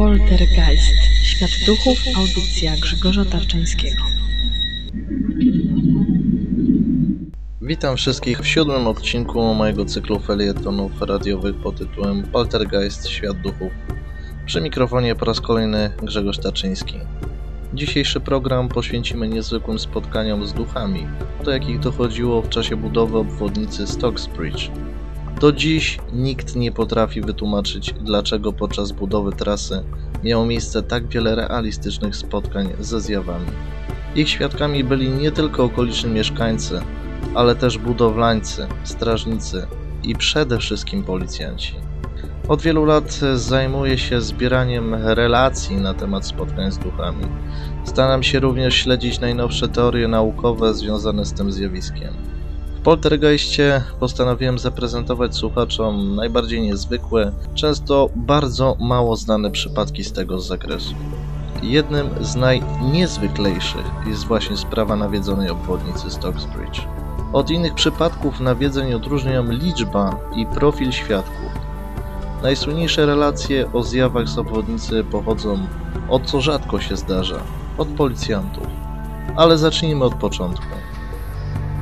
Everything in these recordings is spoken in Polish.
Poltergeist. Świat duchów. Audycja Grzegorza Tarczyńskiego. Witam wszystkich w siódmym odcinku mojego cyklu felietonów radiowych pod tytułem Poltergeist Świat Duchów. Przy mikrofonie po raz kolejny Grzegorz Tarczyński. Dzisiejszy program poświęcimy niezwykłym spotkaniom z duchami, do jakich dochodziło w czasie budowy obwodnicy Stocksbridge. Do dziś nikt nie potrafi wytłumaczyć, dlaczego podczas budowy trasy miało miejsce tak wiele realistycznych spotkań ze zjawami. Ich świadkami byli nie tylko okoliczni mieszkańcy, ale też budowlańcy, strażnicy i przede wszystkim policjanci. Od wielu lat zajmuję się zbieraniem relacji na temat spotkań z duchami. Staram się również śledzić najnowsze teorie naukowe związane z tym zjawiskiem. Poltergeistie postanowiłem zaprezentować słuchaczom najbardziej niezwykłe, często bardzo mało znane przypadki z tego zakresu. Jednym z najniezwyklejszych jest właśnie sprawa nawiedzonej obwodnicy Stocksbridge. Od innych przypadków nawiedzeń odróżniam liczba i profil świadków. Najsłynniejsze relacje o zjawach z obwodnicy pochodzą od co rzadko się zdarza od policjantów. Ale zacznijmy od początku.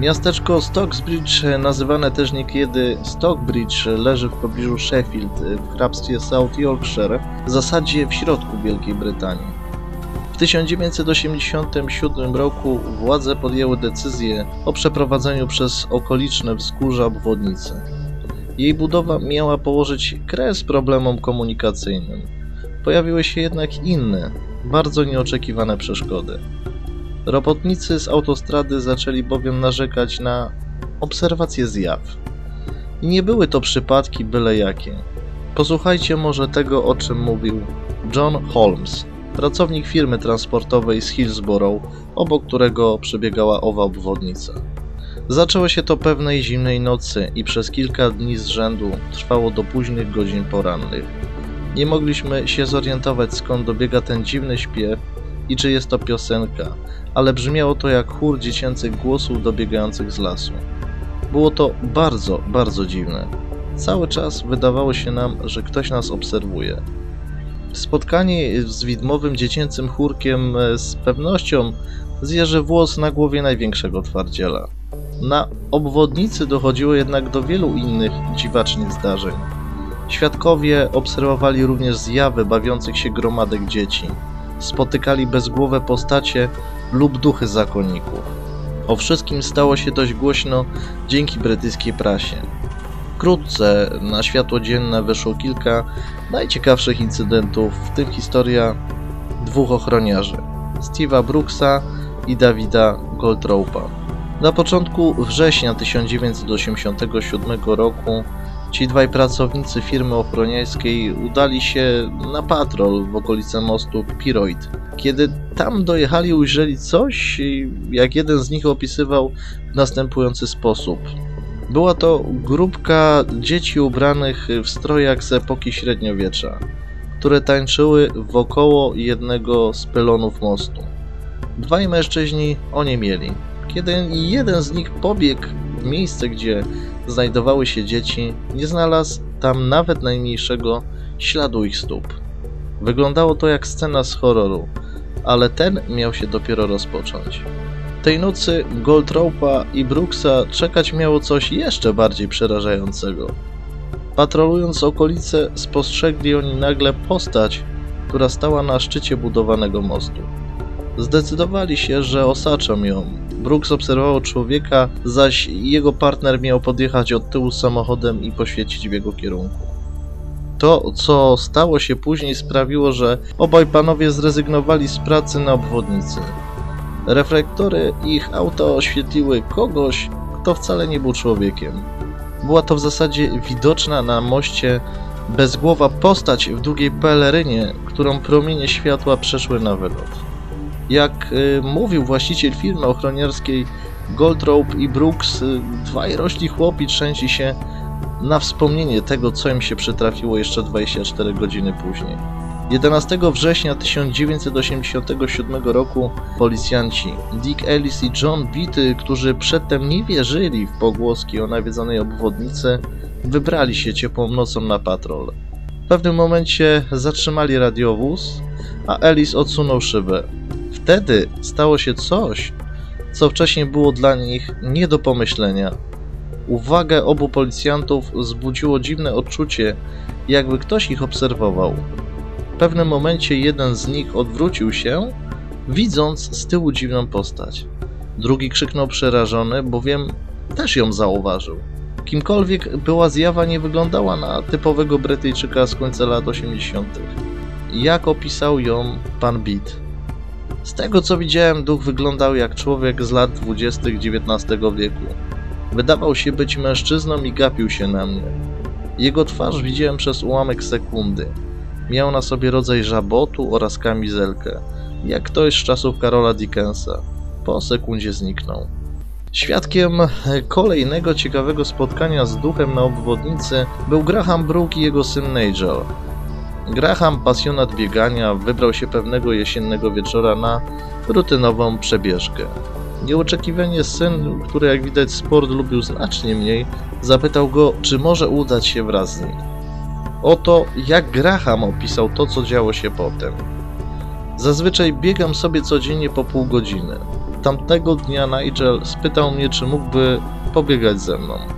Miasteczko Stocksbridge, nazywane też niekiedy Stockbridge, leży w pobliżu Sheffield w hrabstwie South Yorkshire, w zasadzie w środku Wielkiej Brytanii. W 1987 roku władze podjęły decyzję o przeprowadzeniu przez okoliczne wzgórza obwodnicy. Jej budowa miała położyć kres problemom komunikacyjnym. Pojawiły się jednak inne, bardzo nieoczekiwane przeszkody. Robotnicy z autostrady zaczęli bowiem narzekać na obserwację zjaw. I nie były to przypadki byle jakie. Posłuchajcie może tego, o czym mówił John Holmes, pracownik firmy transportowej z Hillsborough, obok którego przebiegała owa obwodnica. Zaczęło się to pewnej zimnej nocy i przez kilka dni z rzędu trwało do późnych godzin porannych. Nie mogliśmy się zorientować skąd dobiega ten dziwny śpiew i czy jest to piosenka, ale brzmiało to jak chór dziecięcych głosów dobiegających z lasu. Było to bardzo, bardzo dziwne. Cały czas wydawało się nam, że ktoś nas obserwuje. Spotkanie z widmowym dziecięcym chórkiem z pewnością zjeży włos na głowie największego twardziela. Na obwodnicy dochodziło jednak do wielu innych dziwacznych zdarzeń. Świadkowie obserwowali również zjawy bawiących się gromadek dzieci. Spotykali bezgłowe postacie lub duchy zakonników. O wszystkim stało się dość głośno dzięki brytyjskiej prasie. Wkrótce na światło dzienne wyszło kilka najciekawszych incydentów, w tym historia dwóch ochroniarzy, Steve'a Brooksa i Davida Goldropa. Na początku września 1987 roku ci dwaj pracownicy firmy ochroniarskiej udali się na patrol w okolice mostu Piroid. Kiedy tam dojechali, ujrzeli coś, jak jeden z nich opisywał w następujący sposób. Była to grupka dzieci ubranych w strojach z epoki średniowiecza, które tańczyły wokoło jednego z pylonów mostu. Dwaj mężczyźni oniemieli. Kiedy jeden z nich pobiegł w miejsce, gdzie znajdowały się dzieci, nie znalazł tam nawet najmniejszego śladu ich stóp. Wyglądało to jak scena z horroru, ale ten miał się dopiero rozpocząć. Tej nocy Goldropa i Brooksa czekać miało coś jeszcze bardziej przerażającego. Patrolując okolice, spostrzegli oni nagle postać, która stała na szczycie budowanego mostu. Zdecydowali się, że osaczą ją. Brooks obserwował człowieka, zaś jego partner miał podjechać od tyłu samochodem i poświecić w jego kierunku. To, co stało się później, sprawiło, że obaj panowie zrezygnowali z pracy na obwodnicy. Reflektory ich auta oświetliły kogoś, kto wcale nie był człowiekiem. Była to w zasadzie widoczna na moście bezgłowa postać w długiej pelerynie, którą promienie światła przeszły na wylot. Jak y, mówił właściciel firmy ochroniarskiej Goldrope i Brooks, y, dwaj rośli chłopi trzęsi się na wspomnienie tego, co im się przytrafiło jeszcze 24 godziny później. 11 września 1987 roku policjanci Dick Ellis i John Beatty, którzy przedtem nie wierzyli w pogłoski o nawiedzonej obwodnicy, wybrali się ciepłą nocą na patrol. W pewnym momencie zatrzymali radiowóz, a Ellis odsunął szybę. Wtedy stało się coś, co wcześniej było dla nich nie do pomyślenia. Uwagę obu policjantów wzbudziło dziwne odczucie, jakby ktoś ich obserwował. W pewnym momencie jeden z nich odwrócił się, widząc z tyłu dziwną postać. Drugi krzyknął przerażony, bowiem też ją zauważył. Kimkolwiek była zjawa, nie wyglądała na typowego Brytyjczyka z końca lat 80. Jak opisał ją pan Beat. Z tego co widziałem, duch wyglądał jak człowiek z lat 20. XIX wieku. Wydawał się być mężczyzną i gapił się na mnie. Jego twarz widziałem przez ułamek sekundy. Miał na sobie rodzaj żabotu oraz kamizelkę, jak ktoś z czasów Karola Dickensa. Po sekundzie zniknął. Świadkiem kolejnego ciekawego spotkania z duchem na obwodnicy był Graham Brook i jego syn Nigel. Graham, pasjonat biegania, wybrał się pewnego jesiennego wieczora na rutynową przebieżkę. Nieoczekiwanie syn, który jak widać sport lubił znacznie mniej, zapytał go, czy może udać się wraz z nim. Oto jak Graham opisał to, co działo się potem. Zazwyczaj biegam sobie codziennie po pół godziny. Tamtego dnia Nigel spytał mnie, czy mógłby pobiegać ze mną.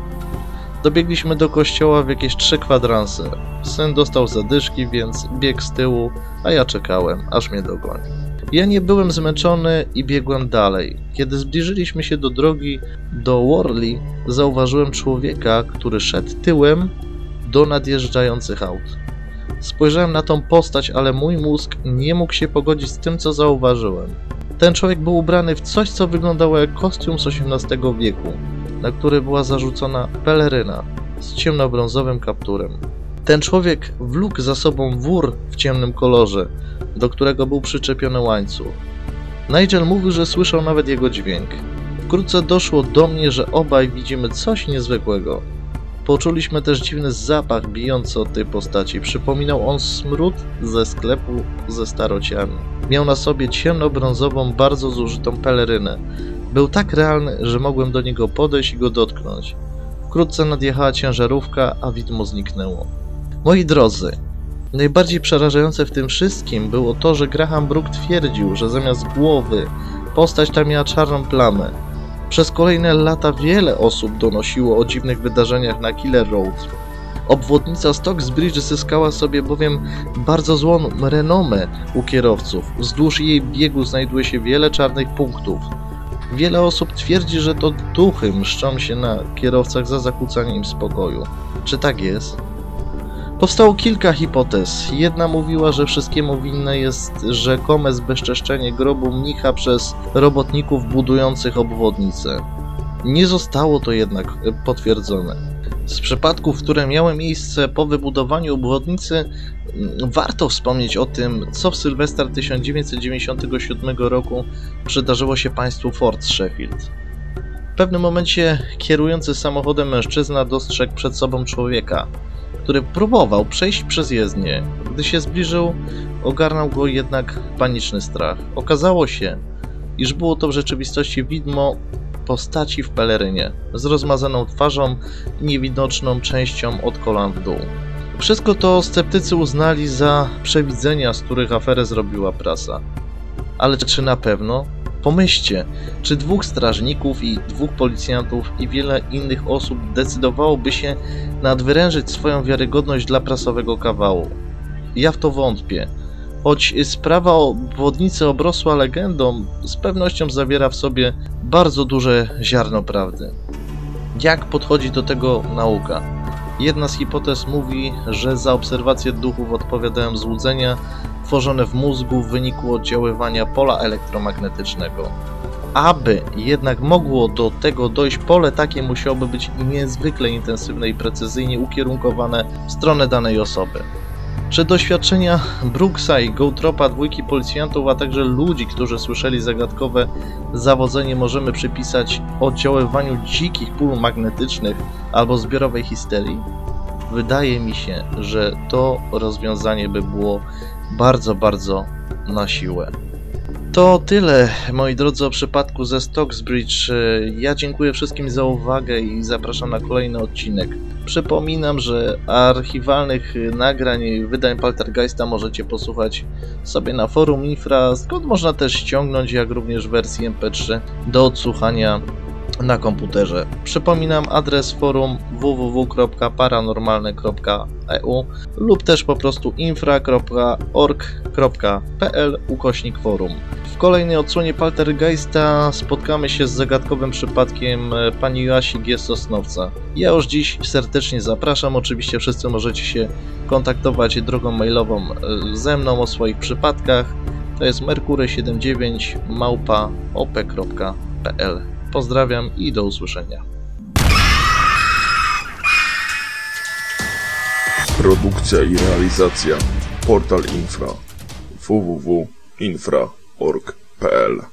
Dobiegliśmy do kościoła w jakieś trzy kwadranse. Syn dostał zadyszki, więc biegł z tyłu, a ja czekałem, aż mnie dogoni. Ja nie byłem zmęczony i biegłem dalej. Kiedy zbliżyliśmy się do drogi do Worley, zauważyłem człowieka, który szedł tyłem do nadjeżdżających aut. Spojrzałem na tą postać, ale mój mózg nie mógł się pogodzić z tym, co zauważyłem. Ten człowiek był ubrany w coś, co wyglądało jak kostium z XVIII wieku, na który była zarzucona peleryna z ciemnobrązowym kapturem. Ten człowiek wlókł za sobą wór w ciemnym kolorze, do którego był przyczepiony łańcuch. Nigel mówił, że słyszał nawet jego dźwięk. Wkrótce doszło do mnie, że obaj widzimy coś niezwykłego. Poczuliśmy też dziwny zapach bijący od tej postaci. Przypominał on smród ze sklepu ze starociami. Miał na sobie ciemnobrązową, bardzo zużytą pelerynę. Był tak realny, że mogłem do niego podejść i go dotknąć. Wkrótce nadjechała ciężarówka, a widmo zniknęło. Moi drodzy, najbardziej przerażające w tym wszystkim było to, że Graham Brook twierdził, że zamiast głowy postać ta miała czarną plamę. Przez kolejne lata wiele osób donosiło o dziwnych wydarzeniach na Killer Road. Obwodnica Stocksbridge zyskała sobie bowiem bardzo złą renomę u kierowców. Wzdłuż jej biegu znajduje się wiele czarnych punktów. Wiele osób twierdzi, że to duchy mszczą się na kierowcach za zakłócanie im spokoju. Czy tak jest? Powstało kilka hipotez. Jedna mówiła, że wszystkiemu winne jest rzekome zbezczeszczenie grobu mnicha przez robotników budujących obwodnicę. Nie zostało to jednak potwierdzone. Z przypadków, które miały miejsce po wybudowaniu obwodnicy, mm, warto wspomnieć o tym, co w Sylwestra 1997 roku przydarzyło się państwu Fort Sheffield. W pewnym momencie kierujący samochodem mężczyzna dostrzegł przed sobą człowieka, który próbował przejść przez jezdnię. Gdy się zbliżył, ogarnął go jednak paniczny strach. Okazało się, iż było to w rzeczywistości widmo postaci w pelerynie, z rozmazaną twarzą i niewidoczną częścią od kolan w dół. Wszystko to sceptycy uznali za przewidzenia, z których aferę zrobiła prasa. Ale czy na pewno? Pomyślcie, czy dwóch strażników i dwóch policjantów i wiele innych osób decydowałoby się nadwyrężyć swoją wiarygodność dla prasowego kawału? Ja w to wątpię. Choć sprawa o obwodnicy obrosła legendą, z pewnością zawiera w sobie bardzo duże ziarno prawdy. Jak podchodzi do tego nauka? Jedna z hipotez mówi, że za obserwację duchów odpowiadają złudzenia tworzone w mózgu w wyniku oddziaływania pola elektromagnetycznego. Aby jednak mogło do tego dojść, pole takie musiałoby być niezwykle intensywne i precyzyjnie ukierunkowane w stronę danej osoby. Czy doświadczenia Brooksa i Gołtropa, dwójki policjantów, a także ludzi, którzy słyszeli zagadkowe zawodzenie, możemy przypisać oddziaływaniu dzikich pól magnetycznych albo zbiorowej histerii? Wydaje mi się, że to rozwiązanie by było bardzo, bardzo na siłę. To tyle, moi drodzy, o przypadku ze Stocksbridge. Ja dziękuję wszystkim za uwagę i zapraszam na kolejny odcinek. Przypominam, że archiwalnych nagrań wydań Poltergeista możecie posłuchać sobie na forum Infra, skąd można też ściągnąć, jak również wersji MP3 do odsłuchania na komputerze. Przypominam adres forum www.paranormalne.eu lub też po prostu infra.org.pl ukośnik forum. W kolejnej odsłonie Poltergeista spotkamy się z zagadkowym przypadkiem e, pani Joasi G. Sosnowca. Ja już dziś serdecznie zapraszam, oczywiście wszyscy możecie się kontaktować drogą mailową e, ze mną o swoich przypadkach. To jest merkury79 małpa op.pl. Pozdrawiam i do usłyszenia. Produkcja i realizacja. Portal Infra. Www.infra.org.pl